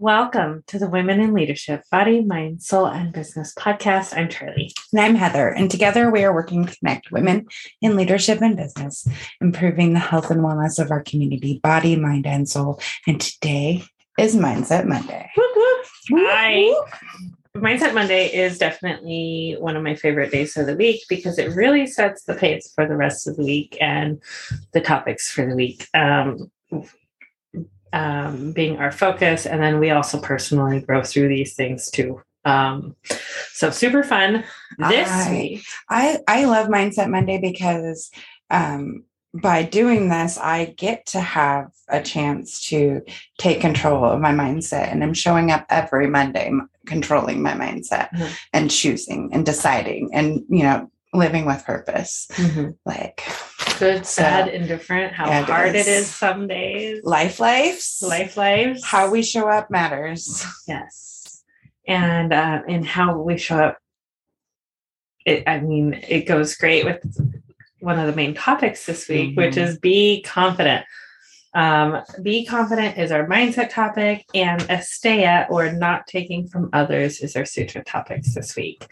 Welcome to the Women in Leadership Body, Mind, Soul, and Business podcast. I'm Charlie. And I'm Heather. And together we are working to connect women in leadership and business, improving the health and wellness of our community, body, mind, and soul. And today is Mindset Monday. Whoop. Mindset Monday is definitely one of my favorite days of the week because it really sets the pace for the rest of the week and the topics for the week. Um, um, being our focus. And then we also personally grow through these things too. Um, so super fun this I, week. I, I love Mindset Monday because um, by doing this, I get to have a chance to take control of my mindset. And I'm showing up every Monday, controlling my mindset Mhm. and choosing and deciding and, you know, living with purpose. Mhm. Like Good, sad, So, indifferent, how yeah, it hard it is. is some days. life lives. Life lives. How we show up matters. Yes. And uh, and how we show up. It, I mean, it goes great with one of the main topics this week, which Mhm. is be confident. Um, be confident is our mindset topic, and asteya or not taking from others is our sutra topics this week.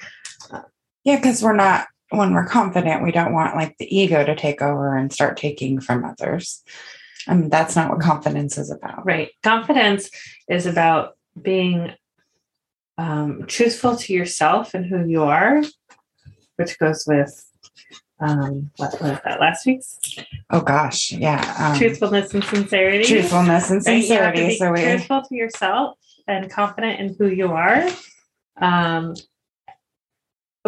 Yeah, because we're not when we're confident, we don't want like the ego to take over and start taking from others. I mean, that's not what confidence is about. Right. Confidence is about being um, truthful to yourself and who you are, which goes with um, what was that last week's Oh gosh, yeah. Um, truthfulness and sincerity. truthfulness and Right? You have to sincerity. be So we truthful to yourself and confident in who you are. Um,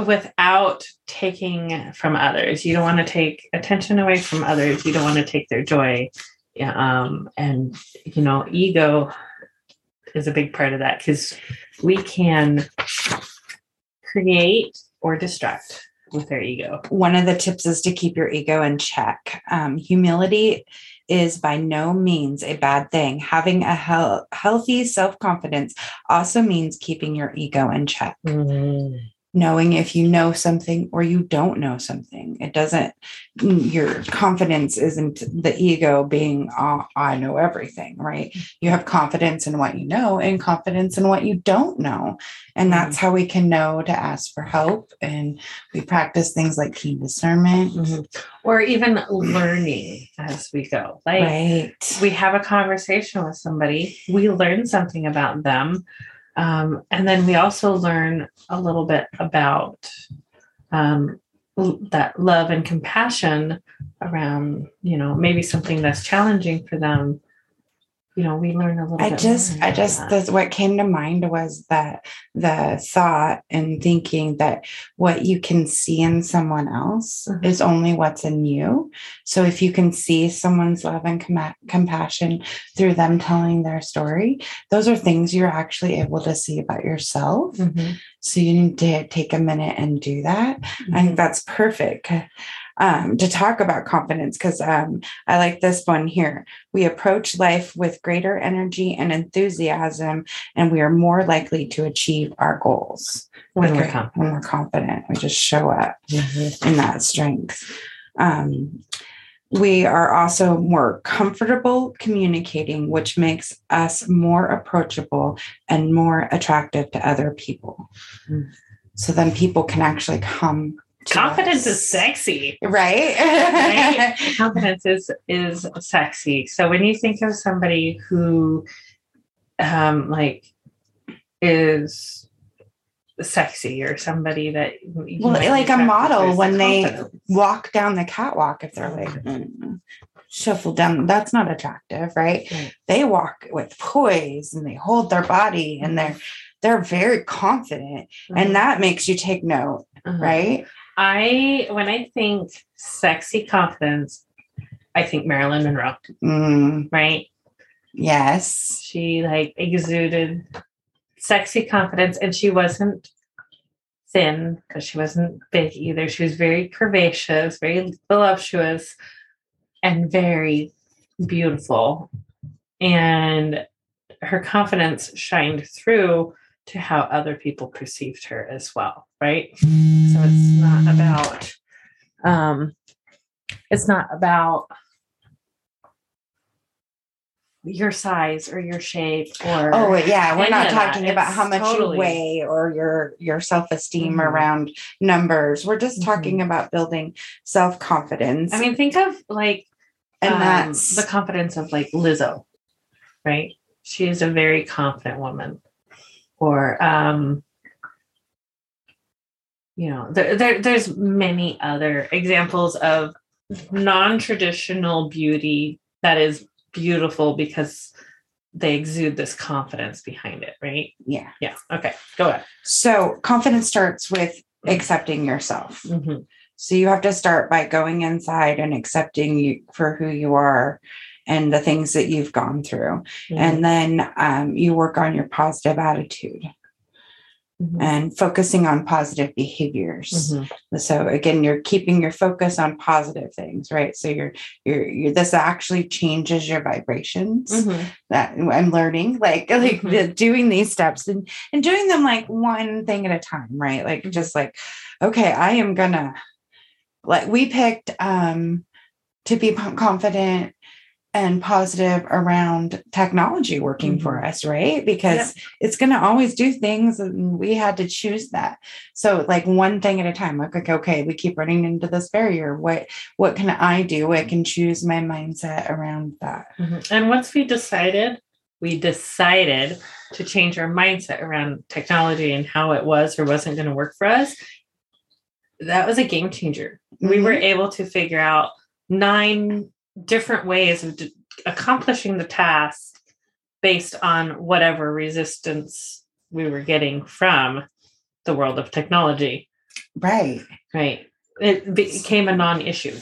without taking from others. You don't want to take attention away from others. You don't want to take their joy. Um, and you know, ego is a big part of that because we can create or distract with our ego. one of the tips is to keep your ego in check. Um, humility is by no means a bad thing. Having a hel- healthy self confidence also means keeping your ego in check. Knowing if you know something or you don't know something. It doesn't, mm, your confidence isn't the ego being, oh, I know everything, right? You have confidence in what you know and confidence in what you don't know. And that's how we can know to ask for help. And we practice things like keen discernment. Mhm. Or even learning as we go. Like Right. we have a conversation with somebody, we learn something about them, um, and then we also learn a little bit about um, that love and compassion around, you know, maybe something that's challenging for them. You know, we learn a little. Bit. I just, I just, that's what came to mind was that the thought and thinking that what you can see in someone else Mhm. is only what's in you. So if you can see someone's love and com- compassion through them telling their story, those are things you're actually able to see about yourself. Mhm. So you need to take a minute and do that. I think that's perfect um, to talk about confidence because um, I like this one here. We approach life with greater energy and enthusiasm, and we are more likely to achieve our goals when we're confident. when we're confident. We just show up in that strength. Um, we are also more comfortable communicating, which makes us more approachable and more attractive to other people. Mm. So then people can actually come. Confidence us. is sexy. right. Right? confidence is is sexy so when you think of somebody who um like is sexy or somebody that well, like a model when they walk down the catwalk, if they're like mm, shuffle down, that's not attractive, right? Right. They walk with poise and they hold their body and they're they're very confident, Mhm. and that makes you take note, Mhm. right? I when i think sexy confidence i think marilyn monroe. Mm, right? Yes. she like exuded sexy confidence and she wasn't thin because she wasn't big either. She was very curvaceous very voluptuous and very beautiful. And her confidence shined through to how other people perceived her as well right so it's not about um it's not about your size or your shape or Oh yeah, we're not talking about how much totally- you weigh or your your self-esteem Mhm. around numbers. We're just talking about building self-confidence. I mean, think of like and um, that's the confidence of like Lizzo, right? She is a very confident woman. Or um you know, there, there there's many other examples of non-traditional beauty that is beautiful because they exude this confidence behind it, right? yeah. Yeah. Okay. Go ahead. So confidence starts with accepting yourself. Mhm. So you have to start by going inside and accepting you for who you are and the things that you've gone through. And then um, you work on your positive attitude Mhm. and focusing on positive behaviors. Mhm. So again, you're keeping your focus on positive things, right? So you're you're, you're this actually changes your vibrations. Mhm. That I'm learning, like like Mhm. the, doing these steps and and doing them like one thing at a time, right? Like Mm-hmm. just like, okay, I am gonna like we picked um to be confident and positive around technology working for us, right? Because it's going to always do things and we had to choose that. So like one thing at a time, like, okay, okay, we keep running into this barrier. What, what can I do? I can choose my mindset around that. Mhm. And once we decided, we decided to change our mindset around technology and how it was or wasn't going to work for us. That was a game changer. We were able to figure out nine different ways of d- accomplishing the task based on whatever resistance we were getting from the world of technology. right. Right. It became a non issue.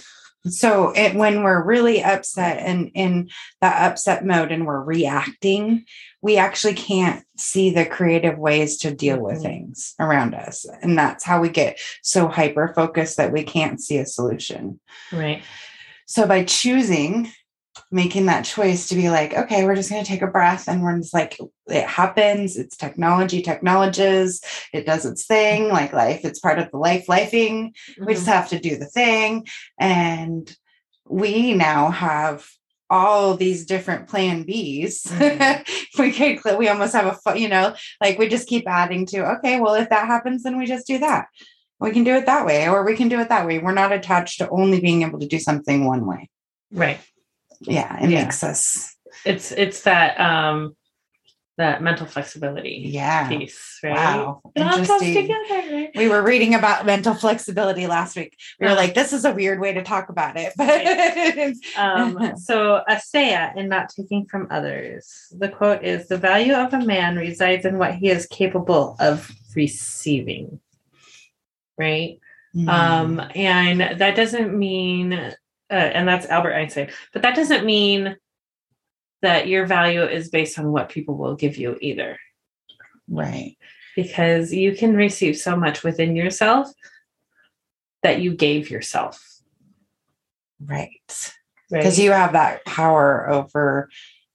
So it, when we're really upset and in that upset mode and we're reacting, we actually can't see the creative ways to deal with Mhm. things around us. And that's how we get so hyper focused that we can't see a solution. Right. So by choosing, making that choice to be like, okay, we're just going to take a breath and we're just like, it happens. It's technology, technologies. It does its thing. Like life, it's part of the life lifing. We just have to do the thing. And we now have all these different plan Bs. Mhm. we could, we almost have a, you know, like we just keep adding to, okay, well, if that happens, then we just do that. We can do it that way, or we can do it that way. We're not attached to only being able to do something one way. Right. Yeah, it Yeah. makes us, It's it's that um that mental flexibility yeah. piece, right? Wow. It Interesting. together. We were reading about mental flexibility last week. We were like, this is a weird way to talk about it. But Um, so asteya in not taking from others. The quote is the value of a man resides in what he is capable of receiving. Right. Mm. Um, and that doesn't mean uh, and that's Albert Einstein, but that doesn't mean that your value is based on what people will give you either. right. because you can receive so much within yourself that you gave yourself. Right. Right. because you have that power over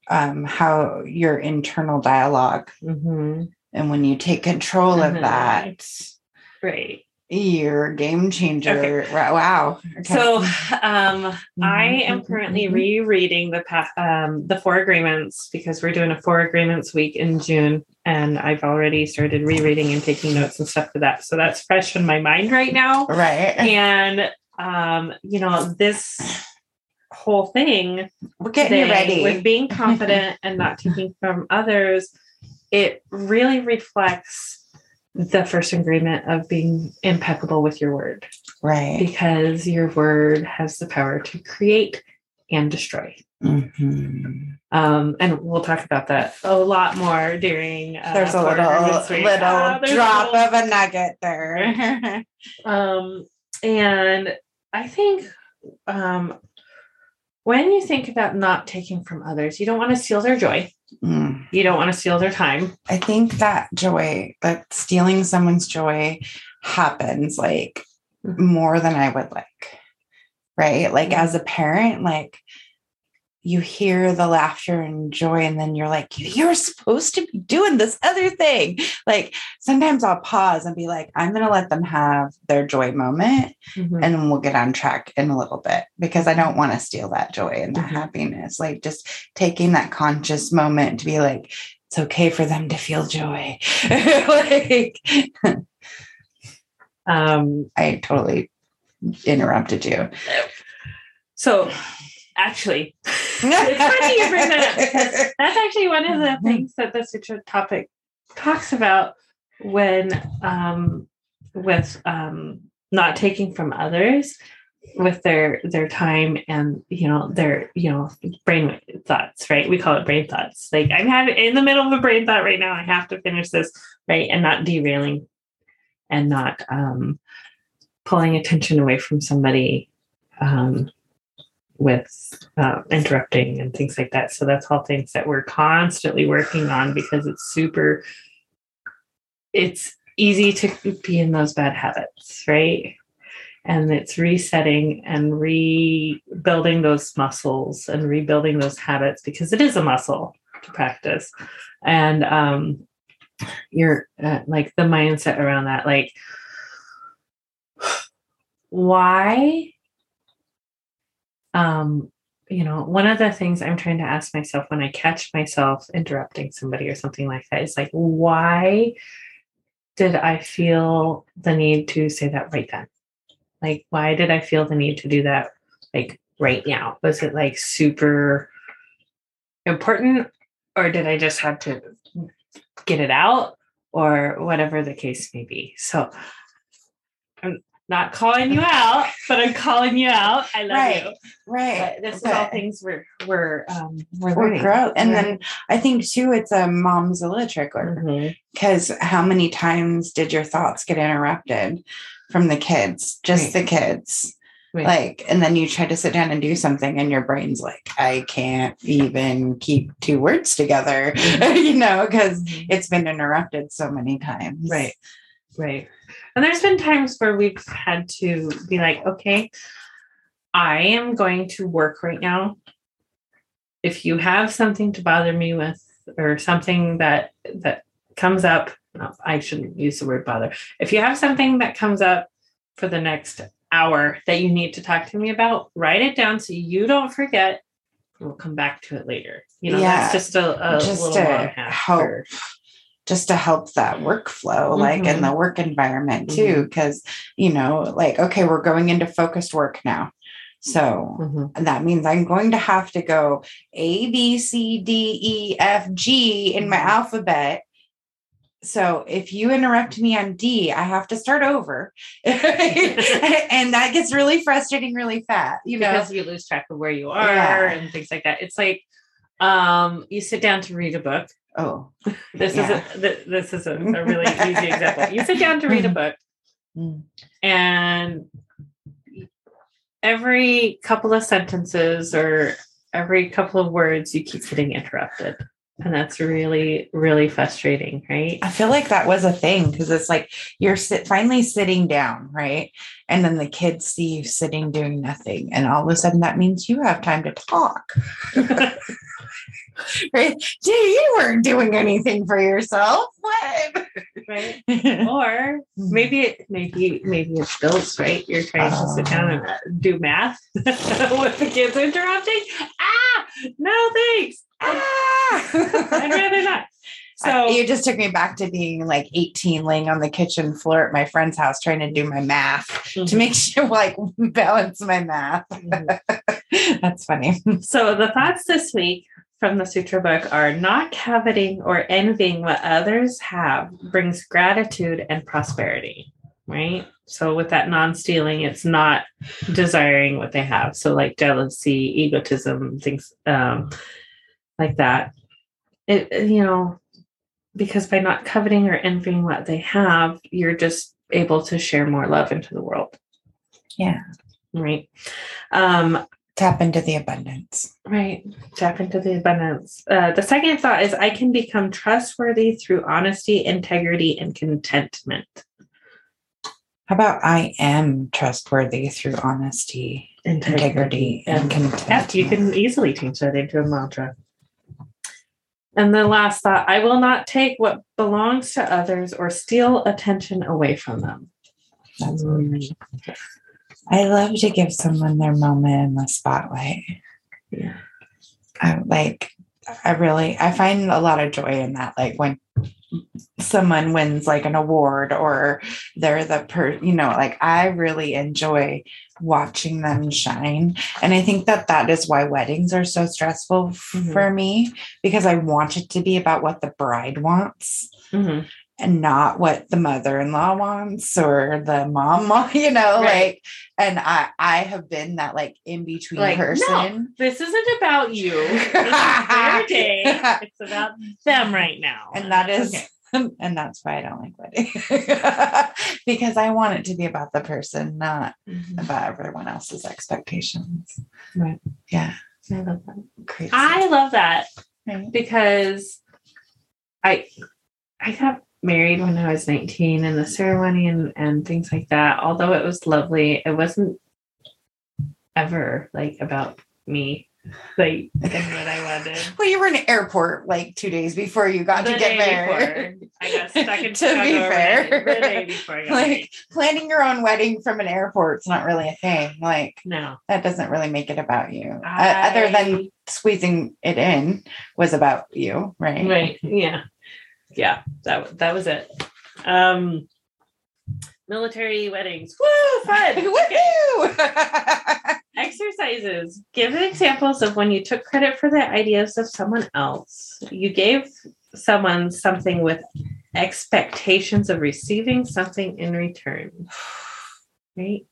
um, how your internal dialogue Mhm. and when you take control of Mhm. that right. You're game changer Right, wow Okay. So um I am currently mhm. rereading the pa- um the four agreements because we're doing a four agreements week in June and I've already started rereading and taking notes and stuff for that. So that's fresh in my mind right now. right And um you know this whole thing we're getting today ready with being confident and not taking from others, it really reflects the first agreement of being impeccable with your word right because your word has the power to create and destroy. Mhm. Um, and we'll talk about that a lot more during. Uh, there's a little little Ah, there's a drop little- of a nugget there Um, and I think um, when you think about not taking from others, you don't want to steal their joy. Mm. You don't want to steal their time. I think that joy, that stealing someone's joy happens like Mhm. more than I would like. Right. Like Mhm. as a parent, like you hear the laughter and joy and then you're like you're supposed to be doing this other thing like sometimes i'll pause and be like i'm going to let them have their joy moment Mhm. and we'll get on track in a little bit because i don't want to steal that joy and that Mhm. happiness like just taking that conscious moment to be like it's okay for them to feel joy like um, i totally interrupted you so actually, it's funny you bring that up because that's actually one of the things that the sutra topic talks about when um, with um, not taking from others with their their time and you know their you know brain thoughts right? We call it brain thoughts. Like i'm having in the middle of a brain thought right now i have to finish this right? And not derailing and not um pulling attention away from somebody um with uh, interrupting and things like that. So that's all things that we're constantly working on because it's super it's easy to be in those bad habits right? And it's resetting and rebuilding those muscles and rebuilding those habits because it is a muscle to practice. And um you're uh, like the mindset around that like why um you know one of the things i'm trying to ask myself when i catch myself interrupting somebody or something like that is like why did i feel the need to say that right then? Like why did i feel the need to do that like right now? Was it like super important or did i just have to get it out or whatever the case may be? So i'm not calling you out but i'm calling you out i love Right. you right but this is all things we're we're um we're or learning grow and We're- then i think too it's a momzilla trickler Mhm. because how many times did your thoughts get interrupted from the kids just Right. the kids Right. like and then you try to sit down and do something and your brain's like i can't even keep two words together you know because Mhm. it's been interrupted so many times Right. Right. And there's been times where we've had to be like, okay, I am going to work right now. If you have something to bother me with or something that that comes up, no, I shouldn't use the word bother. If you have something that comes up for the next hour that you need to talk to me about, write it down so you don't forget. We'll come back to it later. You know, Yeah, that's just a, a just little help for- just to help that workflow like in Mhm. the work environment too because you know like okay we're going into focused work now so Mhm. that means I'm going to have to go A, B, C, D, E, F, G in my Mhm. alphabet. So if you interrupt me on D, I have to start over. and that gets really frustrating really fast, you know. because you lose track of where you are Yeah. and things like that. It's like um, you sit down to read a book. Oh, This Yeah. is a this is a, a really easy example. You sit down to read a book, Mm. and every couple of sentences or every couple of words, you keep getting interrupted, and that's really really frustrating, right? I feel like that was a thing because it's like you're sit, finally sitting down, right? And then the kids see you sitting doing nothing. And all of a sudden that means you have time to talk. right? You weren't doing anything for yourself. What? right? Or maybe it maybe maybe it's bills right you're trying to sit down and uh, do math with the kids interrupting ah no thanks Ah, i'd rather not so you just took me back to being like 18 laying on the kitchen floor at my friend's house trying to do my math to Mhm, make sure like balance my math. mhm. That's funny. so the thoughts this week from the sutra book are not coveting or envying what others have brings gratitude and prosperity right? So with that non-stealing it's not desiring what they have. So like jealousy egotism things um like that. It you know because by not coveting or envying what they have you're just able to share more love into the world. Yeah. right? Um Tap into the abundance. right tap into the abundance uh, the second thought is i can become trustworthy through honesty integrity and contentment How about I am trustworthy through honesty, integrity, and contempt? Yeah, you can easily change that into a mantra. And the last thought I will not take what belongs to others or steal attention away from them. That's mm. I love to give someone their moment in the spotlight. Yeah. I like I really I find a lot of joy in that. Like when someone wins like an award or they're the per you know like i really enjoy watching them shine and i think that that is why weddings are so stressful mm-hmm. for me because i want it to be about what the bride wants mm-hmm and not what the mother-in-law wants or the mom you know right. like and i i have been that like in between like, person no, this isn't about you this is their day it's about them right now and that is okay. and that's why i don't like weddings because i want it to be about the person not mm-hmm. about everyone else's expectations right yeah i love that Crazy. i love that right. because i I got married when I was 19 and the ceremony and, and things like that, although it was lovely, it wasn't ever like about me. Like and what I wanted. Well, you were in an airport like two days before you got the to get married. Before. I got stuck in to be fair, the day I got like married. planning your own wedding from an airport's not really a thing. Like no, that doesn't really make it about you. I, uh, other than squeezing it in was about you, right? Right. Yeah yeah, that that was it. Um, military weddings. Woo, fun. Exercises. Give examples of when you took credit for the ideas of someone else. You gave someone something with expectations of receiving something in return. Right?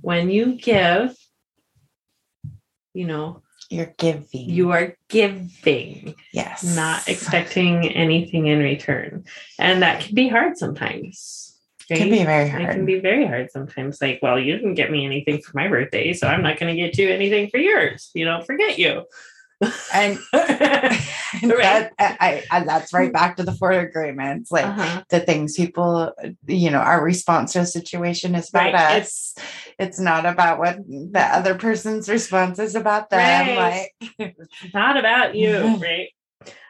When you give, you know, you're giving. You are giving. Yes. Not expecting anything in return. And that can be hard sometimes. Right? It can be very hard. It can be very hard sometimes. Like, well, you didn't get me anything for my birthday, so I'm not going to get you anything for yours. You know, forget you and, and that, I, I, that's right back to the four agreements like uh-huh. the things people you know our response to a situation is about right. us it's, it's not about what the other person's response is about them right. like it's not about you right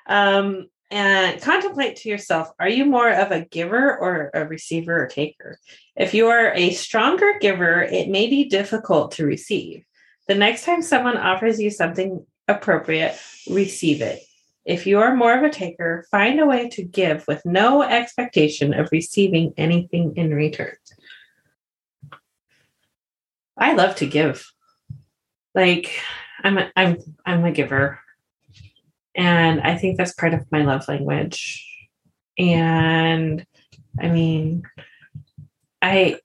um and contemplate to yourself are you more of a giver or a receiver or taker if you are a stronger giver it may be difficult to receive the next time someone offers you something appropriate, receive it. If you are more of a taker, find a way to give with no expectation of receiving anything in return. I love to give. Like I'm a, I'm I'm a giver. And I think that's part of my love language. And I mean I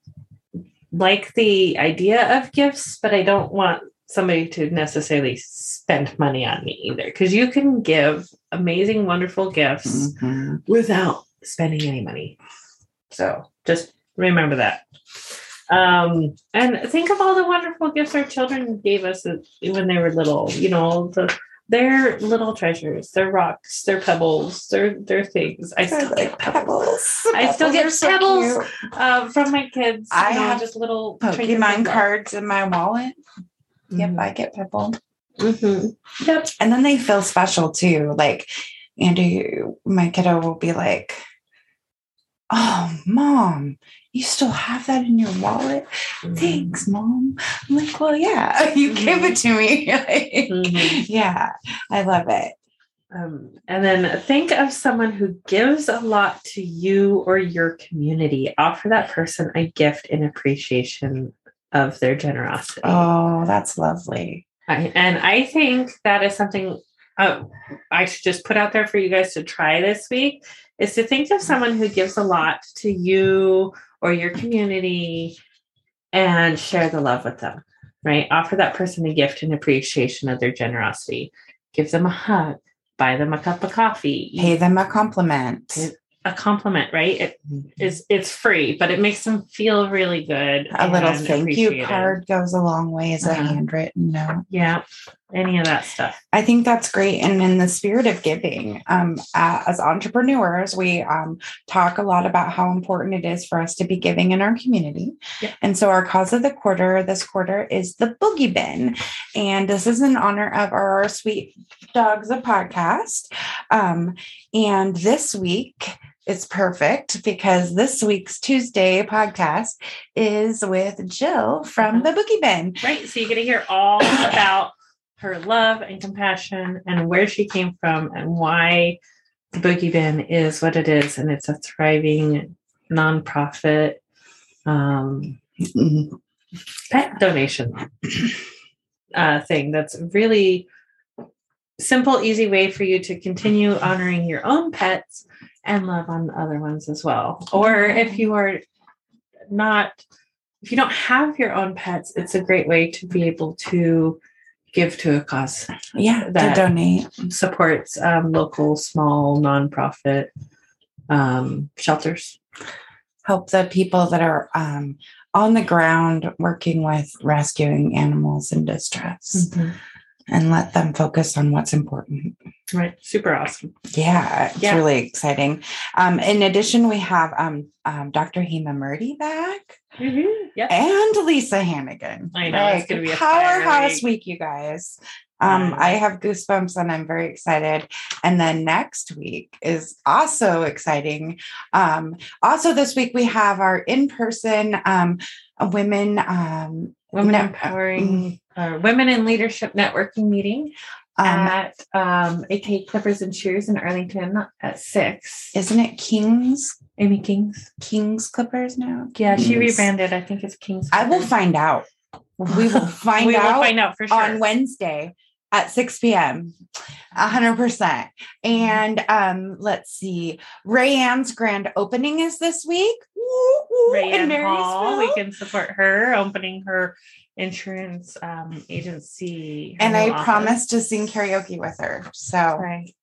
like the idea of gifts, but I don't want somebody to necessarily spend money on me either because you can give amazing wonderful gifts mm-hmm. without spending any money so just remember that um, and think of all the wonderful gifts our children gave us when they were little you know the they're little treasures. They're rocks. They're pebbles. They're they're things. I still get pebbles. I still get pebbles uh, from my kids. I know, have just little Pokemon cards in my wallet. Yep, mm-hmm. I get pebble. Mm-hmm. Yep. And then they feel special too. Like Andy, my kiddo will be like, Oh, mom, you still have that in your wallet? Mm-hmm. Thanks, mom. I'm like, Well, yeah, you mm-hmm. give it to me. like, mm-hmm. yeah, I love it. Um, and then think of someone who gives a lot to you or your community. Offer that person a gift in appreciation of their generosity. Oh, that's lovely. I, and I think that is something uh, I should just put out there for you guys to try this week is to think of someone who gives a lot to you or your community and share the love with them, right? Offer that person a gift in appreciation of their generosity. Give them a hug, buy them a cup of coffee, pay them a compliment. A compliment, right? It is it's free, but it makes them feel really good. A little thank you card goes a long way as a Uh-huh. handwritten note. Yeah, any of that stuff. I think that's great. And in the spirit of giving, um, uh, as entrepreneurs, we um, talk a lot about how important it is for us to be giving in our community. Yep. And so our cause of the quarter this quarter is the Boogie Bin. And this is in honor of our Sweet Dogs of podcast. Um, and this week, it's perfect because this week's Tuesday podcast is with Jill from the Boogie Bin. Right. So you get to hear all about her love and compassion and where she came from and why the Boogie Bin is what it is. And it's a thriving nonprofit um, pet donation uh, thing that's really simple, easy way for you to continue honoring your own pets and love on other ones as well. Or if you are not, if you don't have your own pets, it's a great way to be able to give to a cause Yeah, That- to donate. supports um, local small nonprofit um, shelters. help the people that are um, on the ground working with rescuing animals in distress and let them focus on what's important. Right, super awesome. Yeah, it's Yeah. really exciting. Um, in addition, we have um, um, Dr. Hema Murdy back Yep. and Lisa Hannigan. I know, it's gonna be a powerhouse week, you guys. Um, I have goosebumps and I'm very excited. And then next week is also exciting. Um, also, this week we have our in-person um, women um, Women No, empowering uh, women in leadership networking meeting um, at um, AK Clippers and Cheers in Arlington at six. isn't it Kings Amy Kings. Kings Clippers now? Yeah, she rebranded. I think it's Kings. I will find out. We will find we out will find out for sure. on Wednesday at 6 p.m. a hundred percent. And um, let's see, Rayanne's grand opening is this week. Woo, woo, in Rayanne Hall. We can support her opening her insurance um, agency. and I office. promised to sing karaoke with her. So Right.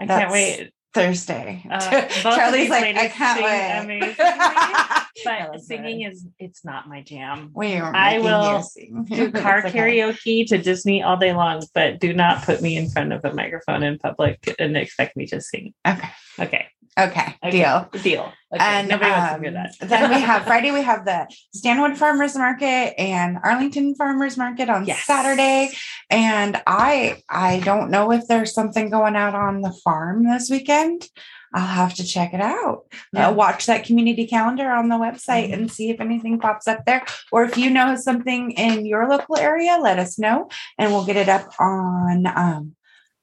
I can't wait. Thursday. Uh, Charlie's like, I can't wait. But singing good. is it's not my jam. we are I will do car karaoke to Disney all day long, but do not put me in front of a microphone in public and expect me to sing. Okay. Okay. Okay. Okay. Deal. Deal. Okay. And nobody wants to hear um, that. then we have Friday, we have the Stanwood Farmers Market and Arlington Farmers Market on Yes. Saturday. And I I don't know if there's something going out on the farm this weekend. I'll have to check it out. Yeah. Uh, watch that community calendar on the website Mhm. and see if anything pops up there. Or if you know something in your local area, let us know and we'll get it up on um,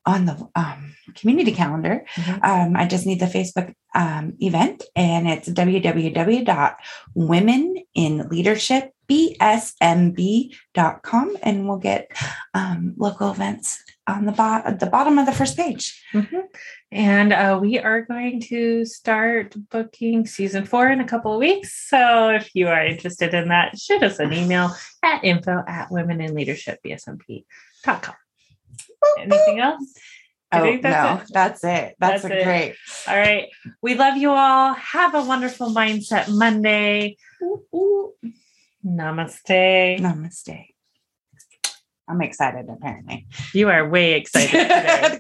on the um, community calendar. Mhm. Um, I just need the Facebook um, event, and it's www.womeninleadershipbsmb.com, and we'll get um, local events on the, at the bottom of the first page. Mhm. And uh, we are going to start booking season four in a couple of weeks. So if you are interested in that, shoot us an email at info at womeninleadershipbsmp.com. Anything else? I Oh think no, that's that's it. That's, That's a it. great. All right. We love you all. Have a wonderful mindset Monday. Ooh, ooh. Namaste. Namaste. I'm excited. Apparently, You are way excited today.